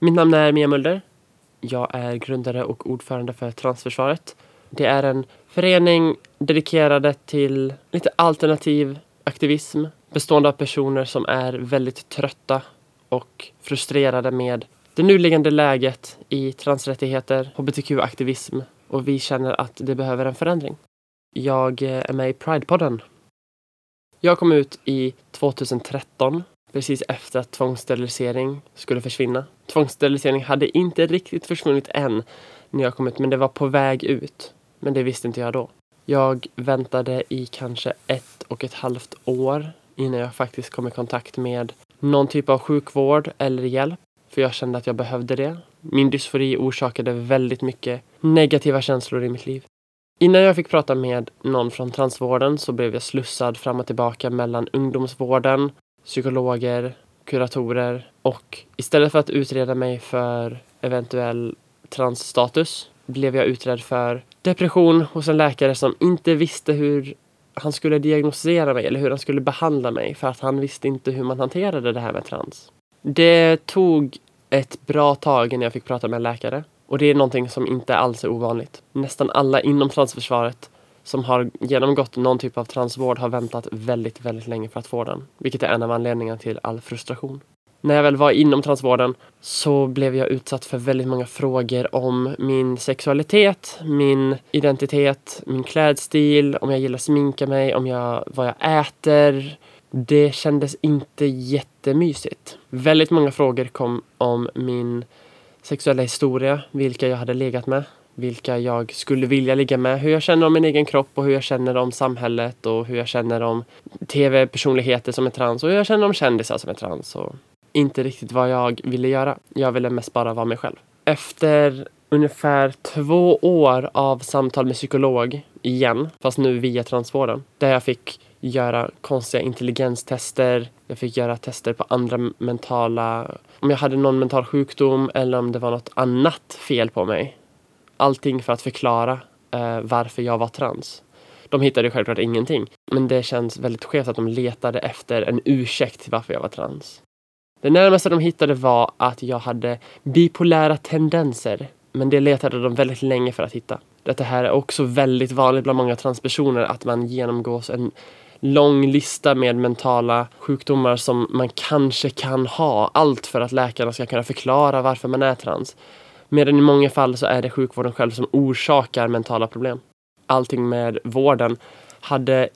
Mitt namn är Mia Mulder. Jag är grundare och ordförande för Transförsvaret. Det är en förening dedikerad till lite alternativ aktivism bestående av personer som är väldigt trötta och frustrerade med det nuliggande läget i transrättigheter, hbtq-aktivism och vi känner att det behöver en förändring. Jag är med i Pride-podden. Jag kom ut i 2013 precis efter att tvångssterilisering skulle försvinna. Tvångssterilisering hade inte riktigt försvunnit än när jag kom ut, men det var på väg ut. Men det visste inte jag då. Jag väntade i kanske ett och ett halvt år innan jag faktiskt kom i kontakt med någon typ av sjukvård eller hjälp. För jag kände att jag behövde det. Min dysfori orsakade väldigt mycket negativa känslor i mitt liv. Innan jag fick prata med någon från transvården så blev jag slussad fram och tillbaka mellan ungdomsvården, psykologer, kuratorer och istället för att utreda mig för eventuell transstatus blev jag utredd för depression hos en läkare som inte visste hur han skulle diagnostisera mig eller hur han skulle behandla mig för att han visste inte hur man hanterade det här med trans. Det tog ett bra tag innan jag fick prata med en läkare och det är någonting som inte alls är ovanligt. Nästan alla inom transförsvaret som har genomgått någon typ av transvård har väntat väldigt, väldigt länge för att få den. Vilket är en av anledningarna till all frustration. När jag väl var inom transvården så blev jag utsatt för väldigt många frågor om min sexualitet, min identitet, min klädstil, om jag gillar sminka mig, om jag, vad jag äter. Det kändes inte jättemysigt. Väldigt många frågor kom om min sexuella historia, vilka jag hade legat med, vilka jag skulle vilja ligga med, hur jag känner om min egen kropp och hur jag känner om samhället och hur jag känner om tv-personligheter som är trans och hur jag känner om kändisar som är trans. Och inte riktigt vad jag ville göra. Jag ville mest bara vara mig själv. Efter ungefär två år av samtal med psykolog igen, fast nu via transvården, där jag fick göra konstiga intelligenstester. Jag fick göra tester på andra mentala, om jag hade någon mental sjukdom eller om det var något annat fel på mig. Allting för att förklara eh, varför jag var trans. De hittade självklart ingenting, men det känns väldigt skevt att de letade efter en ursäkt till varför jag var trans. Det närmaste de hittade var att jag hade bipolära tendenser, men det letade de väldigt länge för att hitta. Det här är också väldigt vanligt bland många transpersoner att man genomgås en lång lista med mentala sjukdomar som man kanske kan ha. Allt för att läkarna ska kunna förklara varför man är trans. Medan i många fall så är det sjukvården själv som orsakar mentala problem. Allting med vården hade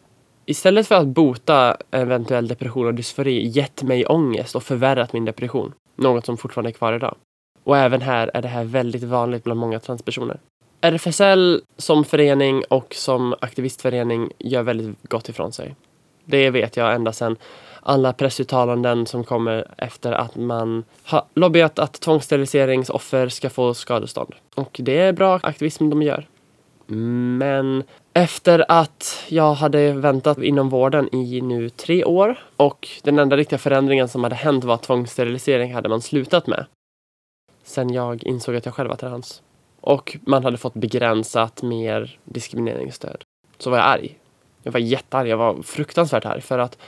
istället för att bota eventuell depression och dysfori gett mig ångest och förvärrat min depression. Något som fortfarande är kvar idag. Och även här är det här väldigt vanligt bland många transpersoner. RFSL som förening och som aktivistförening gör väldigt gott ifrån sig. Det vet jag ända sedan alla pressuttalanden som kommer efter att man har lobbyat att tvångssteriliseringsoffer ska få skadestånd. Och det är bra aktivism de gör. Men efter att jag hade väntat inom vården i nu tre år och den enda riktiga förändringen som hade hänt var att tvångssterilisering hade man slutat med. Sen jag insåg att jag själv var trans. Och man hade fått begränsat mer diskrimineringsstöd. Så var jag arg. Jag var jättearg. Jag var fruktansvärt arg för att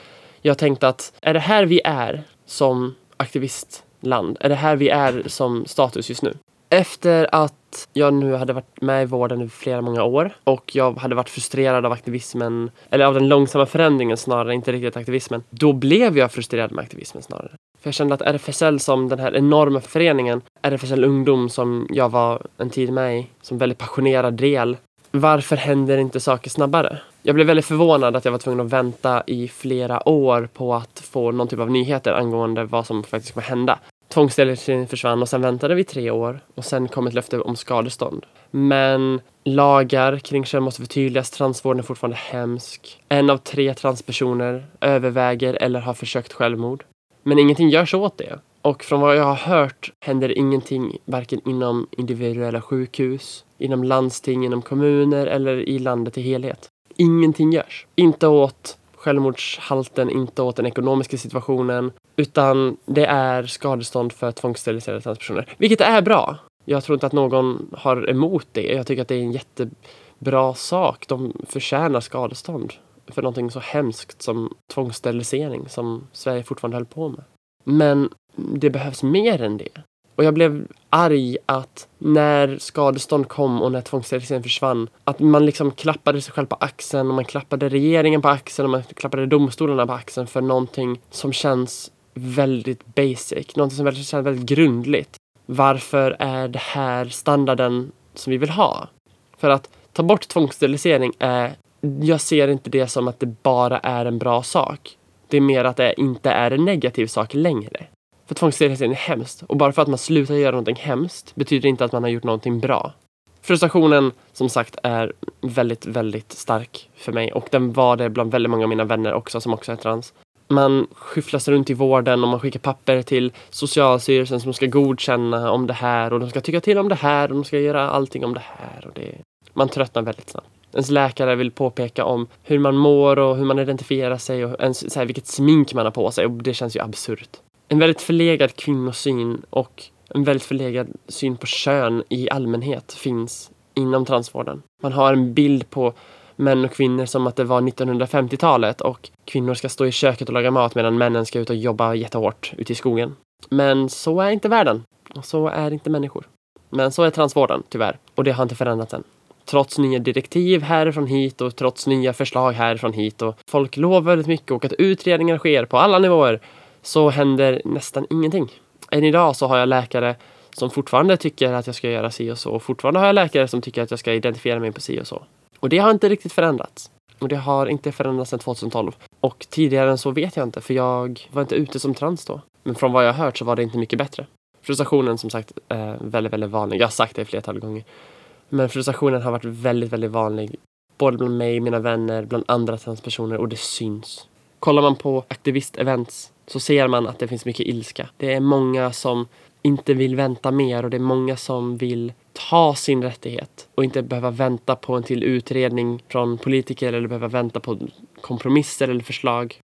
jag tänkte att är det här vi är som aktivistland? Är det här vi är som status just nu? Efter att jag nu hade varit med i vården i flera många år och jag hade varit frustrerad av aktivismen, eller av den långsamma förändringen snarare, inte riktigt aktivismen. Då blev jag frustrerad med aktivismen snarare. För jag kände att RFSL som den här enorma föreningen, RFSL Ungdom som jag var en tid med i, som väldigt passionerad del. Varför händer inte saker snabbare? Jag blev väldigt förvånad att jag var tvungen att vänta i flera år på att få någon typ av nyheter angående vad som faktiskt kommer hända. Tvångssteriliseringen försvann och sen väntade vi tre år och sen kom ett löfte om skadestånd. Men lagar kring kön måste förtydligas. Transvården är fortfarande hemsk. En av tre transpersoner överväger eller har försökt självmord. Men ingenting görs åt det. Och från vad jag har hört händer ingenting varken inom individuella sjukhus, inom landsting, inom kommuner eller i landet i helhet. Ingenting görs. Inte åt självmordshalten, inte åt den ekonomiska situationen, utan det är skadestånd för tvångssteriliserade transpersoner. Vilket är bra. Jag tror inte att någon har emot det. Jag tycker att det är en jättebra sak. De förtjänar skadestånd för någonting så hemskt som tvångssterilisering som Sverige fortfarande höll på med. Men det behövs mer än det. Och jag blev arg att när skadestånd kom och när tvångssteriliseringen försvann, att man liksom klappade sig själv på axeln och man klappade regeringen på axeln och man klappade domstolarna på axeln för någonting som känns väldigt basic, någonting som känns väldigt grundligt. Varför är det här standarden som vi vill ha? För att ta bort tvångssterilisering är, jag ser inte det som att det bara är en bra sak. Det är mer att det inte är en negativ sak längre. För tvångssterilisering är hemskt. Och bara för att man slutar göra någonting hemskt betyder inte att man har gjort någonting bra. Frustrationen, som sagt, är väldigt, väldigt stark för mig. Och den var det bland väldigt många av mina vänner också, som också är trans. Man skyfflas runt i vården och man skickar papper till Socialstyrelsen som ska godkänna om det här och de ska tycka till om det här och de ska göra allting om det här. Och det... Man tröttnar väldigt snabbt. Ens läkare vill påpeka om hur man mår och hur man identifierar sig och ens, så här, vilket smink man har på sig och det känns ju absurt en väldigt förlegad kvinnosyn och en väldigt förlegad syn på kön i allmänhet finns inom transvården. Man har en bild på män och kvinnor som att det var 1950-talet och kvinnor ska stå i köket och laga mat medan männen ska ut och jobba jättehårt ute i skogen. Men så är inte världen. Och så är inte människor. Men så är transvården, tyvärr. Och det har inte förändrats än. Trots nya direktiv härifrån hit och trots nya förslag härifrån hit och folk lovar väldigt mycket och att utredningar sker på alla nivåer så händer nästan ingenting. Än idag så har jag läkare som fortfarande tycker att jag ska göra si och så. Och fortfarande har jag läkare som tycker att jag ska identifiera mig på si och så. Och det har inte riktigt förändrats. Och det har inte förändrats sedan 2012. Och tidigare än så vet jag inte, för jag var inte ute som trans då. Men från vad jag har hört så var det inte mycket bättre. Frustrationen som sagt är väldigt, väldigt vanlig. Jag har sagt det flertal gånger. Men frustrationen har varit väldigt, väldigt vanlig. Både bland mig, mina vänner, bland andra transpersoner och det syns. Kollar man på aktivistevents så ser man att det finns mycket ilska. Det är många som inte vill vänta mer och det är många som vill ta sin rättighet och inte behöva vänta på en till utredning från politiker eller behöva vänta på kompromisser eller förslag.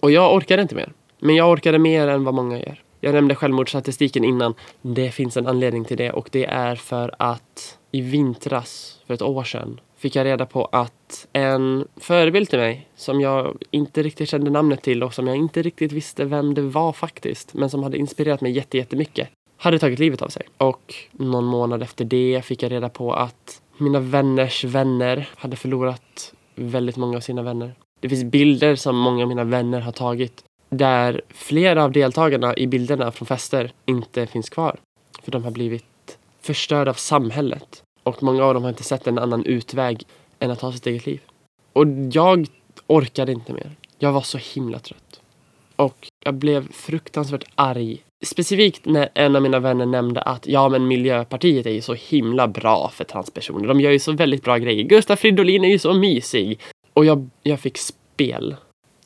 Och jag orkade inte mer. Men jag orkade mer än vad många gör. Jag nämnde självmordsstatistiken innan. Det finns en anledning till det och det är för att i vintras, för ett år sedan, fick jag reda på att en förebild till mig som jag inte riktigt kände namnet till och som jag inte riktigt visste vem det var faktiskt, men som hade inspirerat mig jättemycket, hade tagit livet av sig. Och någon månad efter det fick jag reda på att mina vänners vänner hade förlorat väldigt många av sina vänner. Det finns bilder som många av mina vänner har tagit där flera av deltagarna i bilderna från fester inte finns kvar. För de har blivit förstörda av samhället. Och många av dem har inte sett en annan utväg än att ta sitt eget liv. Och jag orkade inte mer. Jag var så himla trött. Och jag blev fruktansvärt arg. Specifikt när en av mina vänner nämnde att ja, men Miljöpartiet är ju så himla bra för transpersoner. De gör ju så väldigt bra grejer. Gustav Fridolin är ju så mysig. Och jag, jag fick spel.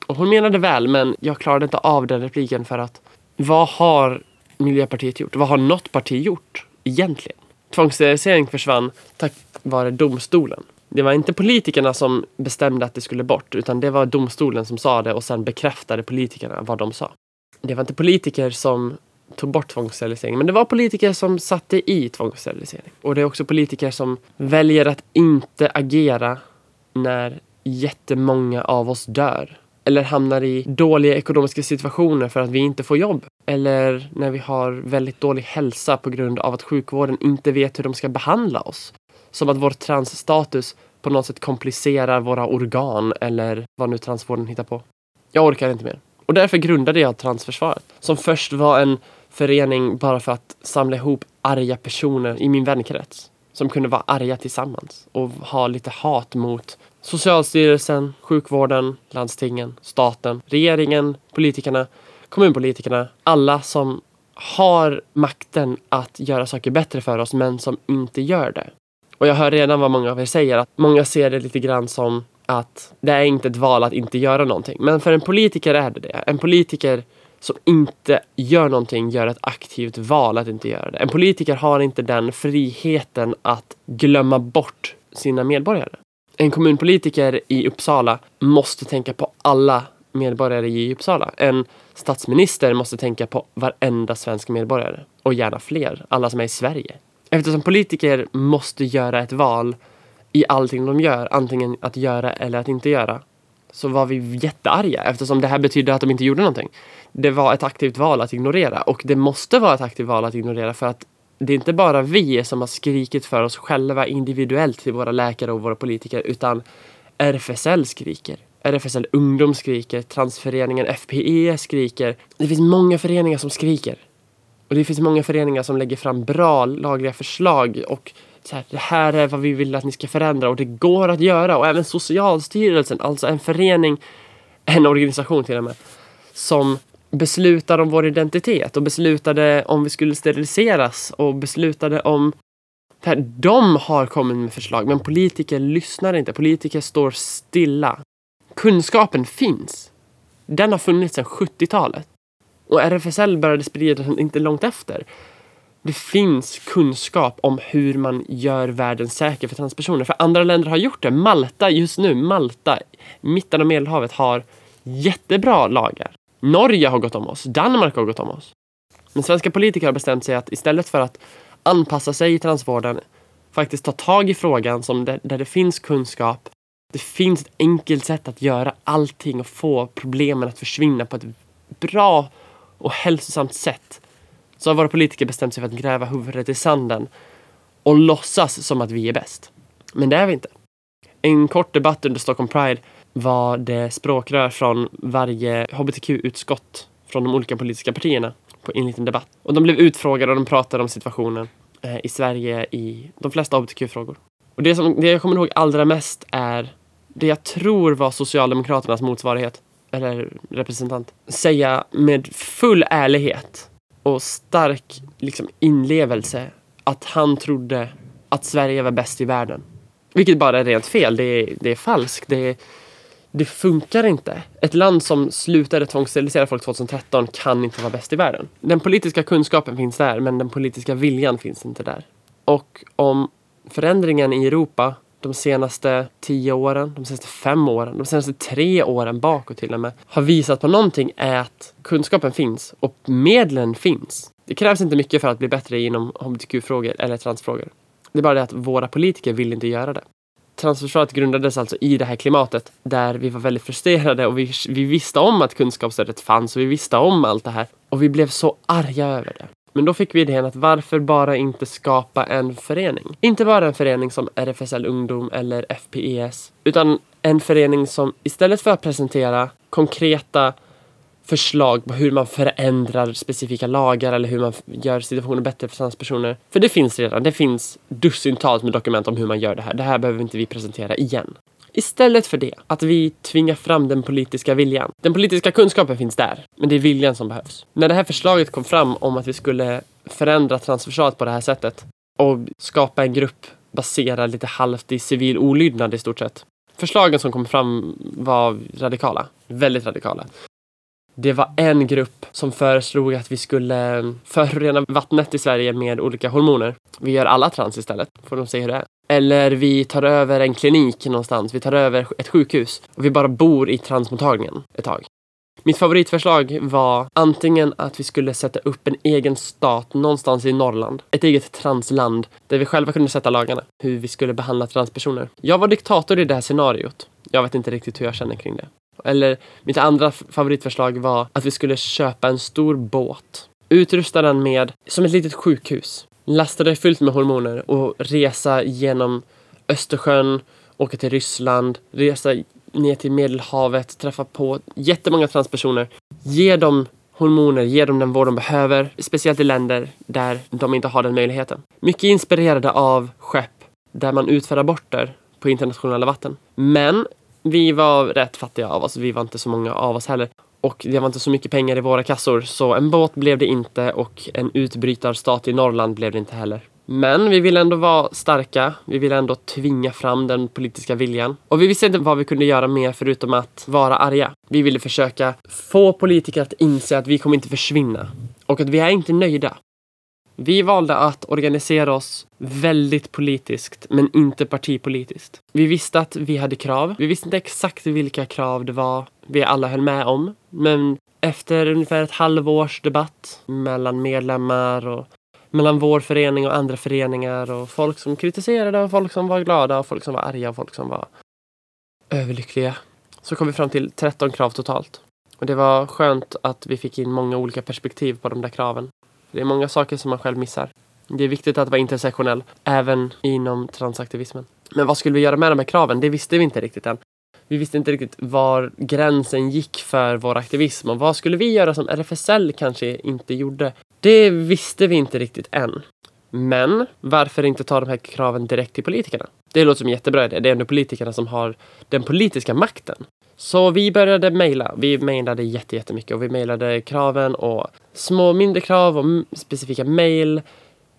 Och hon menade väl, men jag klarade inte av den repliken för att vad har Miljöpartiet gjort? Vad har något parti gjort egentligen? Tvångssterilisering eh, försvann tack vare domstolen. Det var inte politikerna som bestämde att det skulle bort, utan det var domstolen som sa det och sen bekräftade politikerna vad de sa. Det var inte politiker som tog bort tvångssterilisering, men det var politiker som satte i tvångssterilisering. Och det är också politiker som väljer att inte agera när jättemånga av oss dör eller hamnar i dåliga ekonomiska situationer för att vi inte får jobb. Eller när vi har väldigt dålig hälsa på grund av att sjukvården inte vet hur de ska behandla oss. Som att vår transstatus på något sätt komplicerar våra organ eller vad nu transvården hittar på. Jag orkar inte mer. Och därför grundade jag Transförsvaret. Som först var en förening bara för att samla ihop arga personer i min vänkrets. Som kunde vara arga tillsammans och ha lite hat mot Socialstyrelsen, sjukvården, landstingen, staten, regeringen, politikerna, kommunpolitikerna. Alla som har makten att göra saker bättre för oss men som inte gör det. Och jag hör redan vad många av er säger att många ser det lite grann som att det är inte ett val att inte göra någonting. Men för en politiker är det det. En politiker som inte gör någonting gör ett aktivt val att inte göra det. En politiker har inte den friheten att glömma bort sina medborgare en kommunpolitiker i Uppsala måste tänka på alla medborgare i Uppsala. En statsminister måste tänka på varenda svensk medborgare och gärna fler, alla som är i Sverige. Eftersom politiker måste göra ett val i allting de gör, antingen att göra eller att inte göra, så var vi jättearga eftersom det här betydde att de inte gjorde någonting. Det var ett aktivt val att ignorera och det måste vara ett aktivt val att ignorera för att det är inte bara vi som har skrikit för oss själva individuellt till våra läkare och våra politiker utan RFSL skriker. RFSL Ungdom skriker, Transföreningen FPE skriker. Det finns många föreningar som skriker. Och det finns många föreningar som lägger fram bra lagliga förslag och så här, det här är vad vi vill att ni ska förändra och det går att göra. Och även Socialstyrelsen, alltså en förening, en organisation till och med, som beslutar om vår identitet och beslutade om vi skulle steriliseras och beslutade om här, de har kommit med förslag, men politiker lyssnar inte. Politiker står stilla. Kunskapen finns. Den har funnits sedan 70-talet. Och RFSL började sprida den inte långt efter. Det finns kunskap om hur man gör världen säker för transpersoner. För andra länder har gjort det. Malta just nu, Malta, mitten av Medelhavet har jättebra lagar. Norge har gått om oss. Danmark har gått om oss. Men svenska politiker har bestämt sig att istället för att anpassa sig i transvården, faktiskt ta tag i frågan som där, där det finns kunskap. Det finns ett enkelt sätt att göra allting och få problemen att försvinna på ett bra och hälsosamt sätt. Så har våra politiker bestämt sig för att gräva huvudet i sanden och låtsas som att vi är bäst. Men det är vi inte. En kort debatt under Stockholm Pride var det språkrör från varje hbtq-utskott från de olika politiska partierna på en liten debatt. Och de blev utfrågade och de pratade om situationen eh, i Sverige i de flesta hbtq-frågor. Och det, som, det jag kommer ihåg allra mest är det jag tror var Socialdemokraternas motsvarighet, eller representant, säga med full ärlighet och stark liksom, inlevelse att han trodde att Sverige var bäst i världen. Vilket bara är rent fel. Det är, det är falskt. Det är, det funkar inte. Ett land som slutade tvångssterilisera folk 2013 kan inte vara bäst i världen. Den politiska kunskapen finns där, men den politiska viljan finns inte där. Och om förändringen i Europa de senaste tio åren, de senaste fem åren, de senaste tre åren bakåt till och med, har visat på någonting är att kunskapen finns och medlen finns. Det krävs inte mycket för att bli bättre inom hbtq-frågor eller transfrågor. Det är bara det att våra politiker vill inte göra det Transförsvaret grundades alltså i det här klimatet där vi var väldigt frustrerade och vi, vi visste om att kunskapsstödet fanns och vi visste om allt det här. Och vi blev så arga över det. Men då fick vi idén att varför bara inte skapa en förening? Inte bara en förening som RFSL Ungdom eller FPES, utan en förening som istället för att presentera konkreta förslag på hur man förändrar specifika lagar eller hur man gör situationen bättre för transpersoner. För det finns redan. Det finns dussintals med dokument om hur man gör det här. Det här behöver inte vi presentera igen. Istället för det, att vi tvingar fram den politiska viljan. Den politiska kunskapen finns där, men det är viljan som behövs. När det här förslaget kom fram om att vi skulle förändra transförsvaret på det här sättet och skapa en grupp baserad lite halvt i civil olydnad i stort sett. Förslagen som kom fram var radikala. Väldigt radikala. Det var en grupp som föreslog att vi skulle eh, förorena vattnet i Sverige med olika hormoner. Vi gör alla trans istället, får de se hur det är. Eller vi tar över en klinik någonstans, vi tar över ett sjukhus och vi bara bor i transmottagningen ett tag. Mitt favoritförslag var antingen att vi skulle sätta upp en egen stat någonstans i Norrland. Ett eget transland där vi själva kunde sätta lagarna. Hur vi skulle behandla transpersoner. Jag var diktator i det här scenariot. Jag vet inte riktigt hur jag känner kring det. Eller mitt andra favoritförslag var att vi skulle köpa en stor båt. Utrusta den med, som ett litet sjukhus. Lasta det fullt med hormoner och resa genom Östersjön, åka till Ryssland, resa ner till Medelhavet, träffa på jättemånga transpersoner. Ge dem hormoner, ge dem den vård de behöver, speciellt i länder där de inte har den möjligheten. Mycket inspirerade av skepp där man utför aborter på internationella vatten. Men vi var rätt fattiga av oss. Vi var inte så många av oss heller. Och det var inte så mycket pengar i våra kassor. Så en båt blev det inte och en utbrytarstat i Norrland blev det inte heller. Men vi ville ändå vara starka. Vi ville ändå tvinga fram den politiska viljan. Och vi visste inte vad vi kunde göra mer förutom att vara arga. Vi ville försöka få politiker att inse att vi kommer inte försvinna. Och att vi är inte nöjda. Vi valde att organisera oss väldigt politiskt, men inte partipolitiskt. Vi visste att vi hade krav. Vi visste inte exakt vilka krav det var vi alla höll med om. Men efter ungefär ett halvårs debatt mellan medlemmar och mellan vår förening och andra föreningar och folk som kritiserade och folk som var glada och folk som var arga och folk som var överlyckliga så kom vi fram till 13 krav totalt. Och det var skönt att vi fick in många olika perspektiv på de där kraven. Det är många saker som man själv missar. Det är viktigt att vara intersektionell, även inom transaktivismen. Men vad skulle vi göra med de här kraven? Det visste vi inte riktigt än. Vi visste inte riktigt var gränsen gick för vår aktivism och vad skulle vi göra som RFSL kanske inte gjorde? Det visste vi inte riktigt än. Men varför inte ta de här kraven direkt till politikerna? Det låter som en jättebra idé. Det är ändå politikerna som har den politiska makten. Så vi började mejla. Vi mejlade jättemycket och vi mejlade kraven och små mindre krav och specifika mejl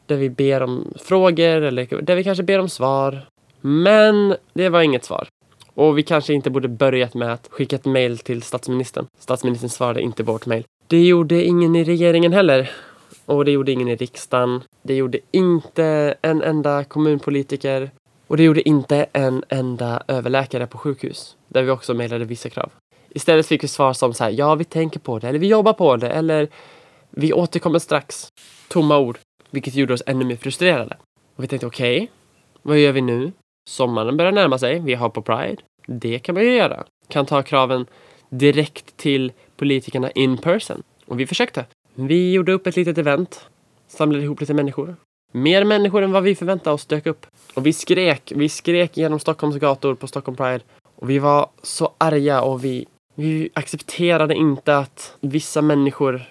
där vi ber om frågor eller där vi kanske ber om svar. Men det var inget svar. Och vi kanske inte borde börjat med att skicka ett mejl till statsministern. Statsministern svarade inte vårt mejl. Det gjorde ingen i regeringen heller. Och det gjorde ingen i riksdagen. Det gjorde inte en enda kommunpolitiker. Och det gjorde inte en enda överläkare på sjukhus. Där vi också mejlade vissa krav. Istället fick vi svar som så här, ja vi tänker på det, eller vi jobbar på det, eller vi återkommer strax. Tomma ord. Vilket gjorde oss ännu mer frustrerade. Och vi tänkte okej, okay, vad gör vi nu? Sommaren börjar närma sig, vi har på Pride. Det kan man ju göra. Kan ta kraven direkt till politikerna in person. Och vi försökte. Vi gjorde upp ett litet event. Samlade ihop lite människor. Mer människor än vad vi förväntade oss dök upp. Och vi skrek. Vi skrek genom Stockholms gator på Stockholm Pride. Och vi var så arga och vi, vi accepterade inte att vissa människor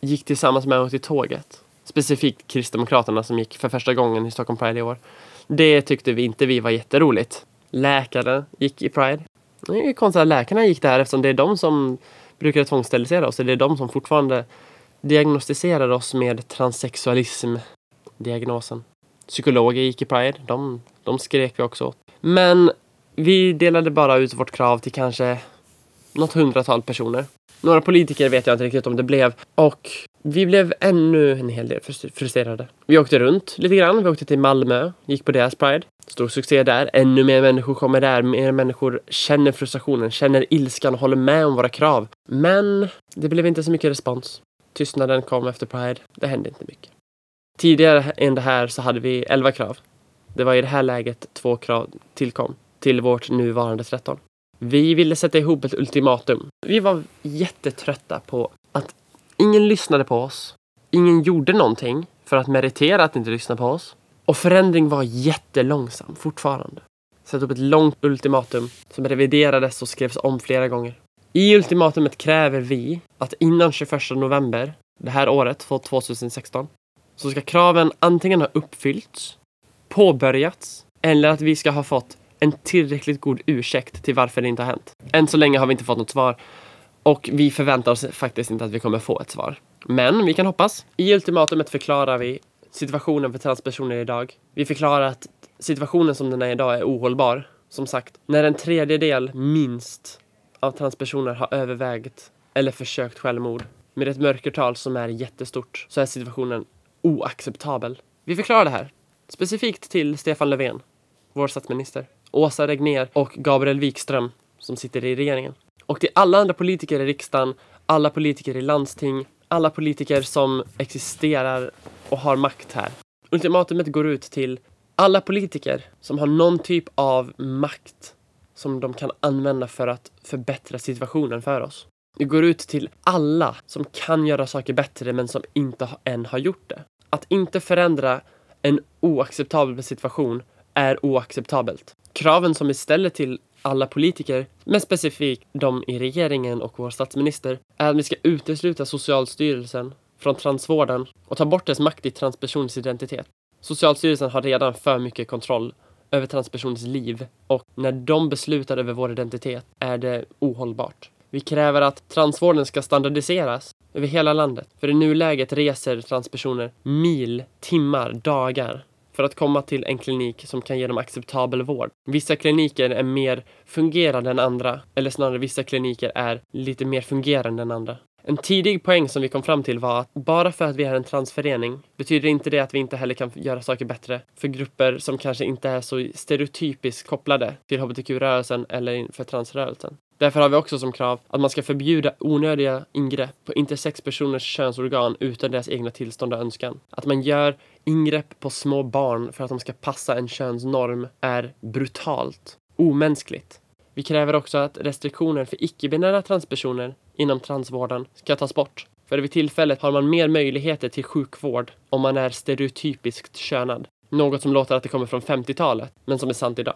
gick tillsammans med oss i tåget. Specifikt Kristdemokraterna som gick för första gången i Stockholm Pride i år. Det tyckte vi inte vi var jätteroligt. Läkare gick i Pride. Det är konstigt att läkarna gick där eftersom det är de som brukar tvångssterilisera oss. Det är de som fortfarande diagnostiserar oss med transsexualism. Diagnosen. Psykologer gick i Pride. De, de skrek vi också åt. Men vi delade bara ut vårt krav till kanske något hundratal personer. Några politiker vet jag inte riktigt om det blev. Och vi blev ännu en hel del frustrerade. Vi åkte runt lite grann. Vi åkte till Malmö, gick på deras Pride. Stor succé där. Ännu mer människor kommer där. Mer människor känner frustrationen, känner ilskan och håller med om våra krav. Men det blev inte så mycket respons. Tystnaden kom efter Pride. Det hände inte mycket. Tidigare än det här så hade vi 11 krav. Det var i det här läget två krav tillkom till vårt nuvarande 13. Vi ville sätta ihop ett ultimatum. Vi var jättetrötta på att ingen lyssnade på oss. Ingen gjorde någonting för att meritera att inte lyssna på oss. Och förändring var jättelångsam fortfarande. Sätta upp ett långt ultimatum som reviderades och skrevs om flera gånger. I ultimatumet kräver vi att innan 21 november det här året, 2016, så ska kraven antingen ha uppfyllts, påbörjats eller att vi ska ha fått en tillräckligt god ursäkt till varför det inte har hänt. Än så länge har vi inte fått något svar och vi förväntar oss faktiskt inte att vi kommer få ett svar. Men vi kan hoppas. I ultimatumet förklarar vi situationen för transpersoner idag. Vi förklarar att situationen som den är idag är ohållbar. Som sagt, när en tredjedel minst av transpersoner har övervägt eller försökt självmord med ett mörkertal som är jättestort så är situationen oacceptabel. Vi förklarar det här specifikt till Stefan Löfven, vår statsminister. Åsa Regner och Gabriel Wikström som sitter i regeringen. Och till alla andra politiker i riksdagen, alla politiker i landsting, alla politiker som existerar och har makt här. Ultimatumet går ut till alla politiker som har någon typ av makt som de kan använda för att förbättra situationen för oss. Det går ut till alla som kan göra saker bättre men som inte än har gjort det. Att inte förändra en oacceptabel situation är oacceptabelt. Kraven som vi ställer till alla politiker, men specifikt de i regeringen och vår statsminister, är att vi ska utesluta Socialstyrelsen från transvården och ta bort dess makt i transpersoners identitet. Socialstyrelsen har redan för mycket kontroll över transpersoners liv och när de beslutar över vår identitet är det ohållbart. Vi kräver att transvården ska standardiseras över hela landet. För i nuläget reser transpersoner mil, timmar, dagar för att komma till en klinik som kan ge dem acceptabel vård. Vissa kliniker är mer fungerande än andra, eller snarare vissa kliniker är lite mer fungerande än andra. En tidig poäng som vi kom fram till var att bara för att vi är en transförening betyder inte det att vi inte heller kan göra saker bättre för grupper som kanske inte är så stereotypiskt kopplade till hbtq-rörelsen eller för transrörelsen. Därför har vi också som krav att man ska förbjuda onödiga ingrepp på intersexpersoners könsorgan utan deras egna tillstånd och önskan. Att man gör ingrepp på små barn för att de ska passa en könsnorm är brutalt, omänskligt. Vi kräver också att restriktioner för icke-binära transpersoner inom transvården ska tas bort. För vid tillfället har man mer möjligheter till sjukvård om man är stereotypiskt könad. Något som låter att det kommer från 50-talet, men som är sant idag.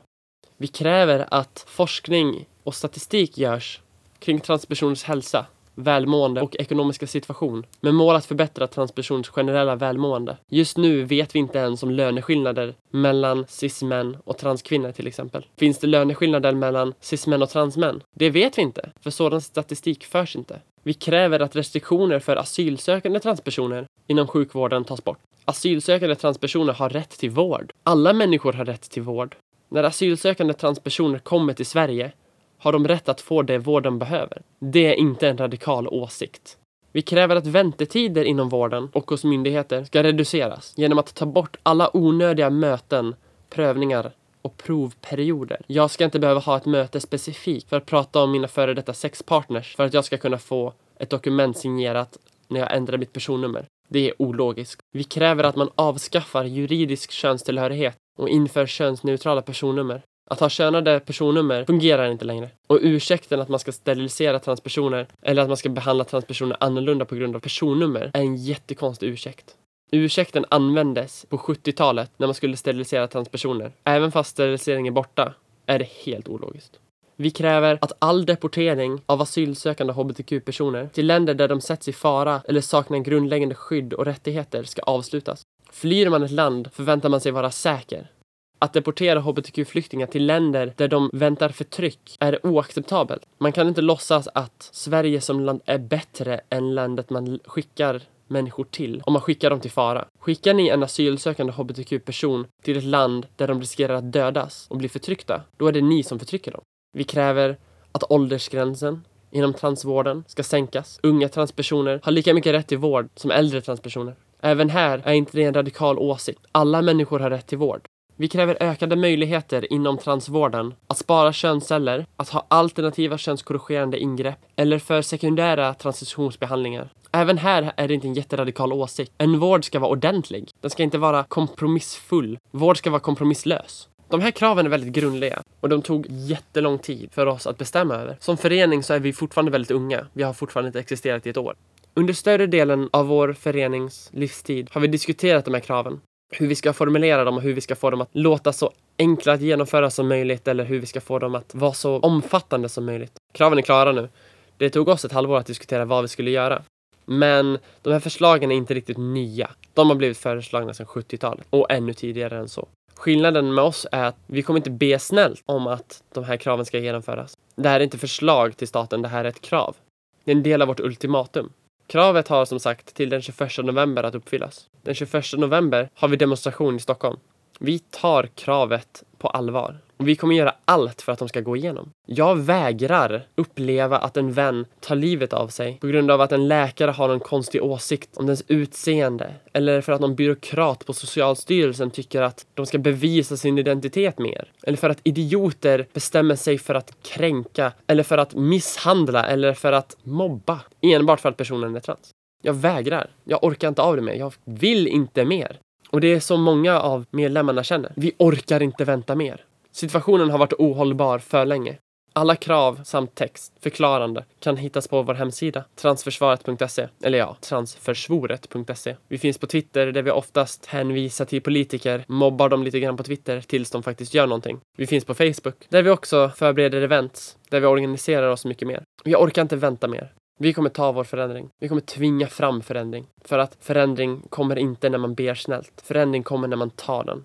Vi kräver att forskning och statistik görs kring transpersoners hälsa, välmående och ekonomiska situation med mål att förbättra transpersoners generella välmående. Just nu vet vi inte ens om löneskillnader mellan cis-män och transkvinnor till exempel. Finns det löneskillnader mellan cis-män och transmän? Det vet vi inte, för sådan statistik förs inte. Vi kräver att restriktioner för asylsökande transpersoner inom sjukvården tas bort. Asylsökande transpersoner har rätt till vård. Alla människor har rätt till vård. När asylsökande transpersoner kommer till Sverige har de rätt att få det vård de behöver. Det är inte en radikal åsikt. Vi kräver att väntetider inom vården och hos myndigheter ska reduceras genom att ta bort alla onödiga möten, prövningar och provperioder. Jag ska inte behöva ha ett möte specifikt för att prata om mina före detta sexpartners för att jag ska kunna få ett dokument signerat när jag ändrar mitt personnummer. Det är ologiskt. Vi kräver att man avskaffar juridisk könstillhörighet och inför könsneutrala personnummer. Att ha könade personnummer fungerar inte längre. Och ursäkten att man ska sterilisera transpersoner eller att man ska behandla transpersoner annorlunda på grund av personnummer är en jättekonstig ursäkt. Ursäkten användes på 70-talet när man skulle sterilisera transpersoner. Även fast sterilisering är borta är det helt ologiskt. Vi kräver att all deportering av asylsökande hbtq-personer till länder där de sätts i fara eller saknar grundläggande skydd och rättigheter ska avslutas. Flyr man ett land förväntar man sig vara säker. Att deportera hbtq-flyktingar till länder där de väntar förtryck är oacceptabelt. Man kan inte låtsas att Sverige som land är bättre än landet man skickar människor till om man skickar dem till fara. Skickar ni en asylsökande hbtq-person till ett land där de riskerar att dödas och bli förtryckta, då är det ni som förtrycker dem. Vi kräver att åldersgränsen inom transvården ska sänkas. Unga transpersoner har lika mycket rätt till vård som äldre transpersoner. Även här är inte det en radikal åsikt. Alla människor har rätt till vård. Vi kräver ökade möjligheter inom transvården att spara könsceller, att ha alternativa könskorrigerande ingrepp eller för sekundära transitionsbehandlingar. Även här är det inte en jätteradikal åsikt. En vård ska vara ordentlig. Den ska inte vara kompromissfull. Vård ska vara kompromisslös. De här kraven är väldigt grundliga och de tog jättelång tid för oss att bestämma över. Som förening så är vi fortfarande väldigt unga. Vi har fortfarande inte existerat i ett år. Under större delen av vår förenings livstid har vi diskuterat de här kraven. Hur vi ska formulera dem och hur vi ska få dem att låta så enkla att genomföra som möjligt eller hur vi ska få dem att vara så omfattande som möjligt. Kraven är klara nu. Det tog oss ett halvår att diskutera vad vi skulle göra. Men de här förslagen är inte riktigt nya. De har blivit föreslagna sedan 70-talet och ännu tidigare än så. Skillnaden med oss är att vi kommer inte be snällt om att de här kraven ska genomföras. Det här är inte förslag till staten, det här är ett krav. Det är en del av vårt ultimatum. Kravet har som sagt till den 21 november att uppfyllas. Den 21 november har vi demonstration i Stockholm. Vi tar kravet på allvar. Och vi kommer göra allt för att de ska gå igenom. Jag vägrar uppleva att en vän tar livet av sig på grund av att en läkare har en konstig åsikt om dens utseende. Eller för att någon byråkrat på Socialstyrelsen tycker att de ska bevisa sin identitet mer. Eller för att idioter bestämmer sig för att kränka. Eller för att misshandla. Eller för att mobba. Enbart för att personen är trans. Jag vägrar. Jag orkar inte av det mer. Jag vill inte mer. Och det är så många av medlemmarna känner. Vi orkar inte vänta mer. Situationen har varit ohållbar för länge. Alla krav samt text, förklarande, kan hittas på vår hemsida transförsvaret.se. Eller ja, transförsvoret.se. Vi finns på Twitter där vi oftast hänvisar till politiker, mobbar dem lite grann på Twitter tills de faktiskt gör någonting. Vi finns på Facebook där vi också förbereder events, där vi organiserar oss mycket mer. Jag orkar inte vänta mer. Vi kommer ta vår förändring. Vi kommer tvinga fram förändring. För att förändring kommer inte när man ber snällt. Förändring kommer när man tar den.